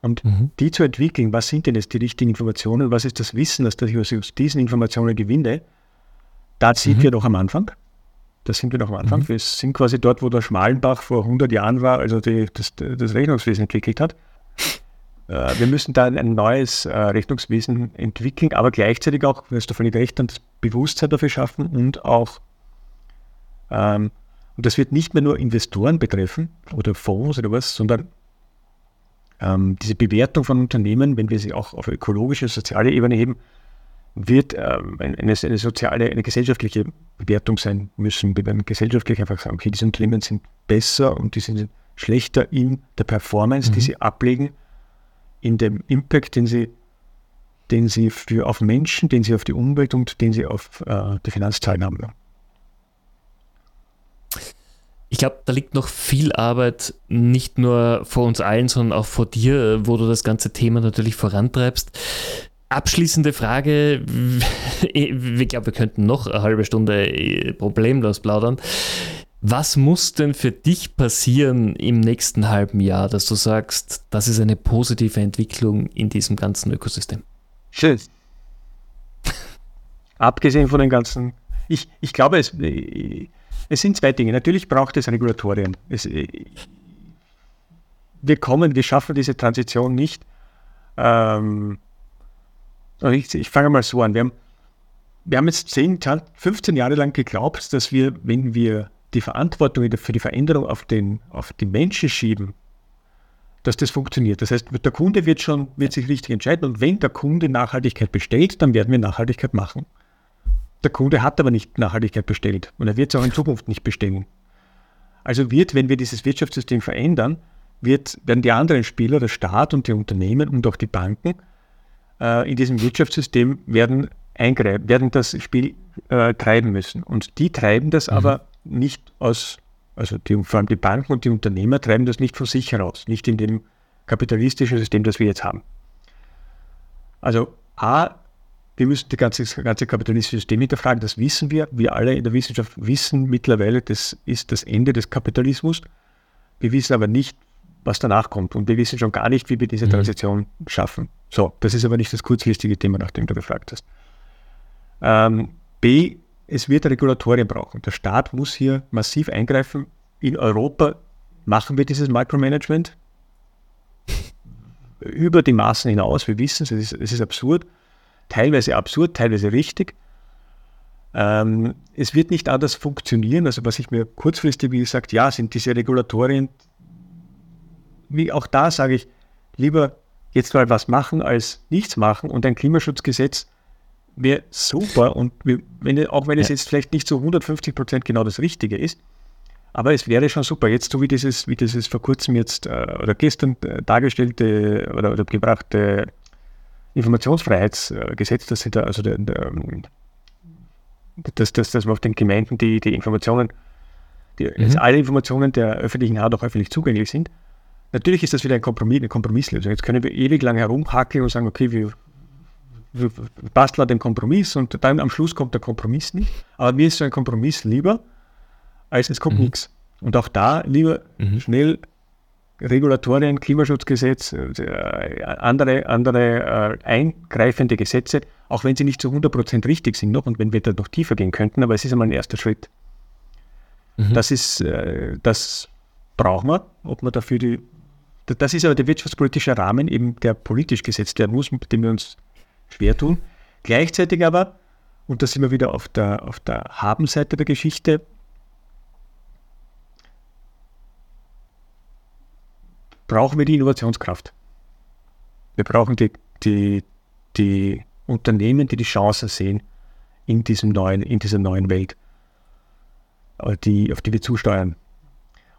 Und mhm. die zu entwickeln, was sind denn jetzt die richtigen Informationen, was ist das Wissen, das ich aus diesen Informationen gewinne, da sind mhm. wir noch am Anfang. Da sind wir noch am Anfang. Mhm. Wir sind quasi dort, wo der Schmalenbach vor 100 Jahren war, also die, das, das Rechnungswesen entwickelt hat. Äh, wir müssen da ein neues äh, Rechnungswesen entwickeln, aber gleichzeitig auch, du hast du völlig recht, das Bewusstsein dafür schaffen und auch, ähm, und das wird nicht mehr nur Investoren betreffen oder Fonds oder was, sondern ähm, diese Bewertung von Unternehmen, wenn wir sie auch auf ökologische, soziale Ebene heben, wird ähm, eine, eine, soziale, eine gesellschaftliche Bewertung sein müssen. Wir werden gesellschaftlich einfach sagen, okay, diese Unternehmen sind besser und die sind schlechter in der Performance, mhm. die sie ablegen in dem Impact, den sie, den sie für auf Menschen, den sie auf die Umwelt und den sie auf äh, die Finanzzahlen haben. Ich glaube, da liegt noch viel Arbeit, nicht nur vor uns allen, sondern auch vor dir, wo du das ganze Thema natürlich vorantreibst. Abschließende Frage, ich glaube, wir könnten noch eine halbe Stunde äh, problemlos plaudern. Was muss denn für dich passieren im nächsten halben Jahr, dass du sagst, das ist eine positive Entwicklung in diesem ganzen Ökosystem? Schön. Abgesehen von den ganzen, ich, ich glaube, es, es sind zwei Dinge. Natürlich braucht es Regulatorien. Es, wir kommen, wir schaffen diese Transition nicht. Ähm, ich, ich fange mal so an. Wir haben, wir haben jetzt 10, 15 Jahre lang geglaubt, dass wir, wenn wir die Verantwortung für die Veränderung auf, den, auf die Menschen schieben, dass das funktioniert. Das heißt, der Kunde wird schon, wird sich richtig entscheiden und wenn der Kunde Nachhaltigkeit bestellt, dann werden wir Nachhaltigkeit machen. Der Kunde hat aber nicht Nachhaltigkeit bestellt und er wird es auch in Zukunft nicht bestellen. Also wird, wenn wir dieses Wirtschaftssystem verändern, wird, werden die anderen Spieler, der Staat und die Unternehmen und auch die Banken äh, in diesem Wirtschaftssystem werden, werden das Spiel äh, treiben müssen. Und die treiben das mhm. aber nicht aus, also die, vor allem die Banken und die Unternehmer treiben das nicht von sich heraus, nicht in dem kapitalistischen System, das wir jetzt haben. Also A, wir müssen das ganze, ganze kapitalistische System hinterfragen, das wissen wir. Wir alle in der Wissenschaft wissen mittlerweile, das ist das Ende des Kapitalismus. Wir wissen aber nicht, was danach kommt. Und wir wissen schon gar nicht, wie wir diese mhm. Transition schaffen. So, das ist aber nicht das kurzfristige Thema, nach dem du gefragt hast. Ähm, B, es wird Regulatorien brauchen. Der Staat muss hier massiv eingreifen. In Europa machen wir dieses Micromanagement über die Maßen hinaus. Wir wissen es, es ist, es ist absurd teilweise absurd, teilweise richtig. Ähm, es wird nicht anders funktionieren. Also was ich mir kurzfristig, wie gesagt, ja, sind diese Regulatorien, wie auch da sage ich, lieber jetzt mal was machen als nichts machen und ein Klimaschutzgesetz wäre super und wenn, auch wenn es jetzt vielleicht nicht zu 150 Prozent genau das Richtige ist, aber es wäre schon super. Jetzt so wie dieses, wie dieses vor kurzem jetzt äh, oder gestern äh, dargestellte oder, oder gebrachte Informationsfreiheitsgesetz, das sind da also der, der, dass, dass, dass man auf den Gemeinden die, die Informationen, die, mhm. alle Informationen der öffentlichen Hand auch öffentlich zugänglich sind. Natürlich ist das wieder ein Kompromiss, eine Kompromisslösung. Jetzt können wir ewig lang herumhackeln und sagen, okay, wir, wir basteln den Kompromiss und dann am Schluss kommt der Kompromiss nicht. Aber mir ist so ein Kompromiss lieber, als es kommt mhm. nichts. Und auch da lieber mhm. schnell Regulatorien, Klimaschutzgesetz, äh, andere, andere äh, eingreifende Gesetze, auch wenn sie nicht zu 100% richtig sind noch und wenn wir da noch tiefer gehen könnten, aber es ist einmal ein erster Schritt. Mhm. Das ist, äh, das brauchen wir, ob man dafür die, das ist aber der wirtschaftspolitische Rahmen, eben der politisch gesetzt werden muss, mit dem wir uns schwer tun. Gleichzeitig aber, und da sind wir wieder auf der, auf der Habenseite der Geschichte, brauchen wir die Innovationskraft. Wir brauchen die, die, die Unternehmen, die die Chance sehen in, diesem neuen, in dieser neuen Welt, äh, die, auf die wir zusteuern.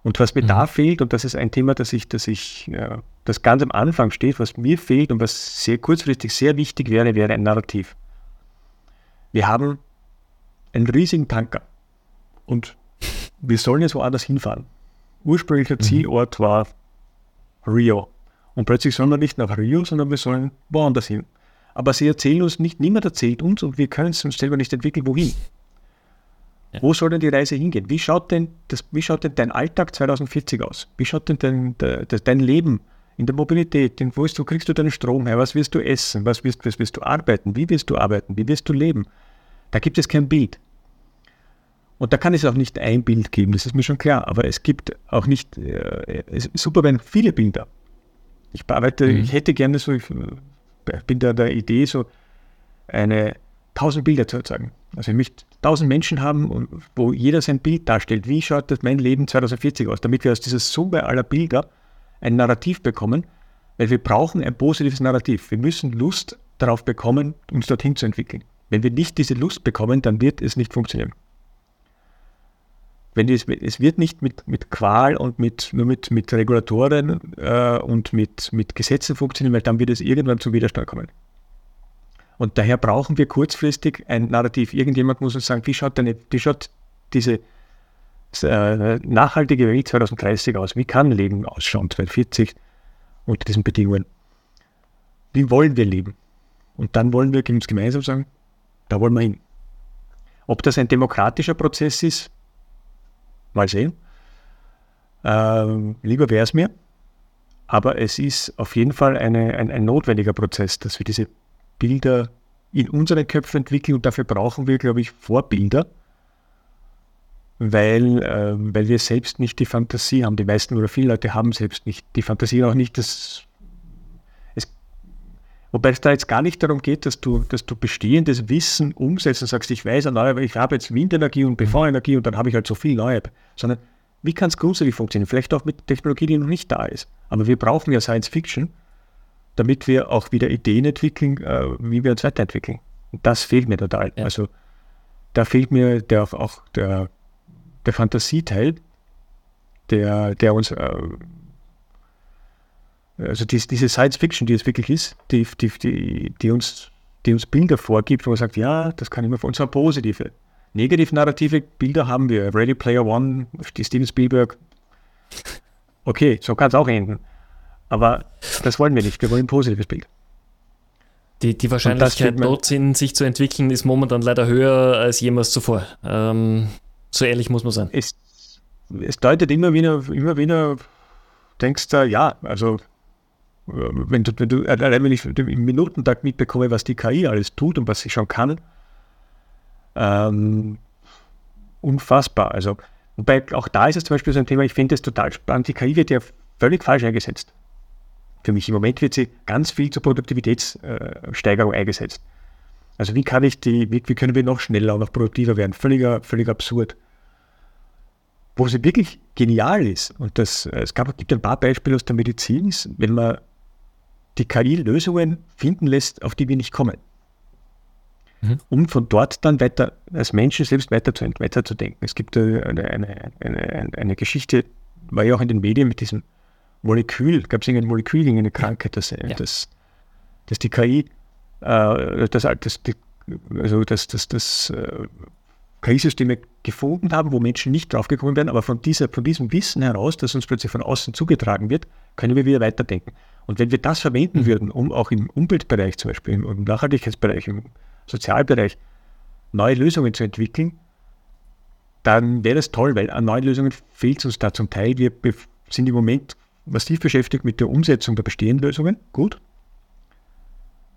Und was mir mhm. da fehlt, und das ist ein Thema, das ich, das ich, ja, das ganz am Anfang steht, was mir fehlt und was sehr kurzfristig sehr wichtig wäre, wäre ein Narrativ. Wir haben einen riesigen Tanker und wir sollen jetzt woanders hinfahren. Ursprünglicher mhm. Zielort war Rio. Und plötzlich sollen wir nicht nach Rio, sondern wir sollen woanders hin. Aber sie erzählen uns nicht, niemand erzählt uns und wir können es uns selber nicht entwickeln, wohin. Ja. Wo soll denn die Reise hingehen? Wie schaut denn, das, wie schaut denn dein Alltag 2040 aus? Wie schaut denn dein, dein, dein Leben in der Mobilität? In wo, ist, wo kriegst du deinen Strom her? Was wirst du essen? Was wirst, was wirst du arbeiten? Wie wirst du arbeiten? Wie wirst du leben? Da gibt es kein Bild. Und da kann es auch nicht ein Bild geben, das ist mir schon klar. Aber es gibt auch nicht, äh, es ist super, wenn viele Bilder. Ich bearbeite, mhm. ich hätte gerne so, ich äh, bin da der Idee, so eine tausend Bilder zu erzeugen. Also ich möchte tausend Menschen haben, wo jeder sein Bild darstellt. Wie schaut das mein Leben 2040 aus? Damit wir aus dieser Summe aller Bilder ein Narrativ bekommen, weil wir brauchen ein positives Narrativ. Wir müssen Lust darauf bekommen, uns dorthin zu entwickeln. Wenn wir nicht diese Lust bekommen, dann wird es nicht funktionieren wenn es, es wird nicht mit, mit Qual und mit, nur mit, mit Regulatoren äh, und mit, mit Gesetzen funktionieren, weil dann wird es irgendwann zum Widerstand kommen. Und daher brauchen wir kurzfristig ein Narrativ. Irgendjemand muss uns sagen, wie schaut, denn, wie schaut diese äh, nachhaltige Welt 2030 aus? Wie kann Leben ausschauen 2040 unter diesen Bedingungen? Wie wollen wir leben? Und dann wollen wir uns gemeinsam sagen, da wollen wir hin. Ob das ein demokratischer Prozess ist, Mal sehen. Ähm, lieber wäre es mir. Aber es ist auf jeden Fall eine, ein, ein notwendiger Prozess, dass wir diese Bilder in unseren Köpfen entwickeln und dafür brauchen wir, glaube ich, Vorbilder, weil, äh, weil wir selbst nicht die Fantasie haben. Die meisten oder viele Leute haben selbst nicht die Fantasie, auch nicht das. Wobei es da jetzt gar nicht darum geht, dass du, dass du bestehendes Wissen umsetzt und sagst, ich weiß erneuerbar, ich habe jetzt Windenergie und PV-Energie und dann habe ich halt so viel neu, sondern wie kann es grundsätzlich funktionieren? Vielleicht auch mit Technologie, die noch nicht da ist. Aber wir brauchen ja Science Fiction, damit wir auch wieder Ideen entwickeln, äh, wie wir uns weiterentwickeln. Und das fehlt mir total. Ja. Also da fehlt mir der, auch der, der Fantasieteil, der, der uns äh, also dies, diese Science Fiction, die es wirklich ist, die, die, die, die, uns, die uns Bilder vorgibt, wo man sagt, ja, das kann immer für uns positive. Negativ narrative Bilder haben wir. Ready Player One, die Steven Spielberg. Okay, so kann es auch enden. Aber das wollen wir nicht. Wir wollen ein positives Bild. Die, die Wahrscheinlichkeit, dort sind, sich zu entwickeln, ist momentan leider höher als jemals zuvor. Ähm, so ehrlich muss man sein. Es, es deutet immer wieder, immer wieder, denkst du, ja, also wenn du, wenn du, allein wenn ich im Minutentakt mitbekomme, was die KI alles tut und was sie schon kann, ähm, unfassbar. Also, wobei auch da ist es zum Beispiel so ein Thema, ich finde es total spannend. Die KI wird ja völlig falsch eingesetzt. Für mich im Moment wird sie ganz viel zur Produktivitätssteigerung eingesetzt. Also wie kann ich die, wie, wie können wir noch schneller und noch produktiver werden? Völliger, völlig absurd. Wo sie wirklich genial ist, und das, es gab, gibt ein paar Beispiele aus der Medizin, ist, wenn man die KI Lösungen finden lässt, auf die wir nicht kommen. Mhm. Um von dort dann weiter als Menschen selbst weiterzudenken. Weiter es gibt eine, eine, eine, eine, Geschichte, war ja auch in den Medien mit diesem Molekül, gab es irgendein Molekül gegen eine Krankheit, das, ja. das, das die KI, äh, das, das, die, also das, das, das äh, KI-Systeme gefunden haben, wo Menschen nicht draufgekommen wären, aber von, dieser, von diesem Wissen heraus, das uns plötzlich von außen zugetragen wird, können wir wieder weiterdenken. Und wenn wir das verwenden mhm. würden, um auch im Umweltbereich zum Beispiel, im Nachhaltigkeitsbereich, im Sozialbereich neue Lösungen zu entwickeln, dann wäre das toll, weil an neuen Lösungen fehlt es uns da zum Teil. Wir sind im Moment massiv beschäftigt mit der Umsetzung der bestehenden Lösungen, gut.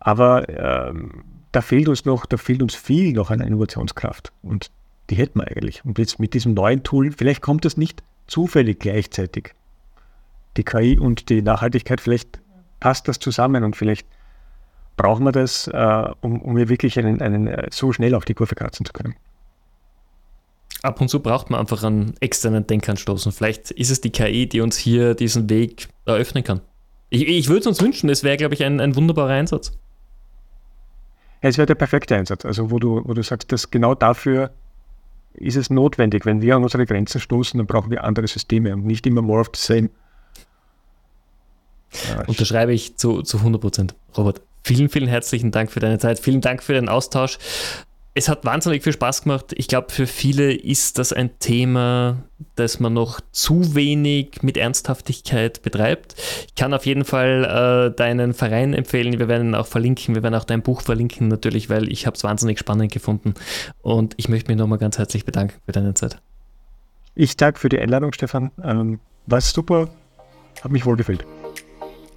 Aber ähm, da fehlt uns noch, da fehlt uns viel noch an Innovationskraft. Und die hätten wir eigentlich. Und jetzt mit diesem neuen Tool, vielleicht kommt das nicht zufällig gleichzeitig. Die KI und die Nachhaltigkeit, vielleicht passt das zusammen und vielleicht brauchen wir das, äh, um, um hier wirklich einen, einen, äh, so schnell auf die Kurve kratzen zu können. Ab und zu braucht man einfach einen externen Denkanstoß und vielleicht ist es die KI, die uns hier diesen Weg eröffnen kann. Ich, ich würde es uns wünschen, es wäre, glaube ich, ein, ein wunderbarer Einsatz. Ja, es wäre der perfekte Einsatz, also wo du, wo du sagst, dass genau dafür ist es notwendig. Wenn wir an unsere Grenzen stoßen, dann brauchen wir andere Systeme und nicht immer more of the same. Ja, Unterschreibe ich zu, zu 100 Prozent. Robert, vielen, vielen herzlichen Dank für deine Zeit. Vielen Dank für den Austausch. Es hat wahnsinnig viel Spaß gemacht. Ich glaube, für viele ist das ein Thema, das man noch zu wenig mit Ernsthaftigkeit betreibt. Ich kann auf jeden Fall äh, deinen Verein empfehlen. Wir werden ihn auch verlinken. Wir werden auch dein Buch verlinken natürlich, weil ich habe es wahnsinnig spannend gefunden. Und ich möchte mich nochmal ganz herzlich bedanken für deine Zeit. Ich danke für die Einladung, Stefan. Ähm, war super. Hat mich wohl gefällt.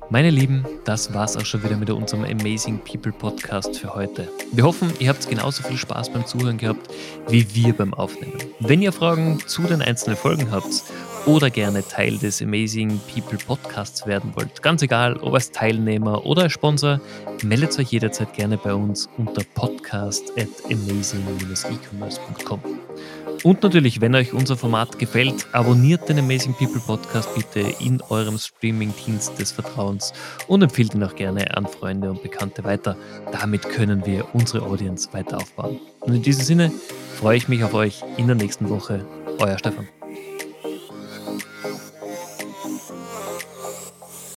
Meine Lieben, das war's auch schon wieder mit unserem Amazing People Podcast für heute. Wir hoffen, ihr habt genauso viel Spaß beim Zuhören gehabt wie wir beim Aufnehmen. Wenn ihr Fragen zu den einzelnen Folgen habt oder gerne Teil des Amazing People Podcasts werden wollt, ganz egal, ob als Teilnehmer oder als Sponsor, meldet euch jederzeit gerne bei uns unter podcast at amazing-ecommerce.com. Und natürlich, wenn euch unser Format gefällt, abonniert den Amazing People Podcast bitte in eurem Streaming-Dienst des Vertrauens und empfiehlt ihn auch gerne an Freunde und Bekannte weiter. Damit können wir unsere Audience weiter aufbauen. Und in diesem Sinne freue ich mich auf euch in der nächsten Woche. Euer Stefan.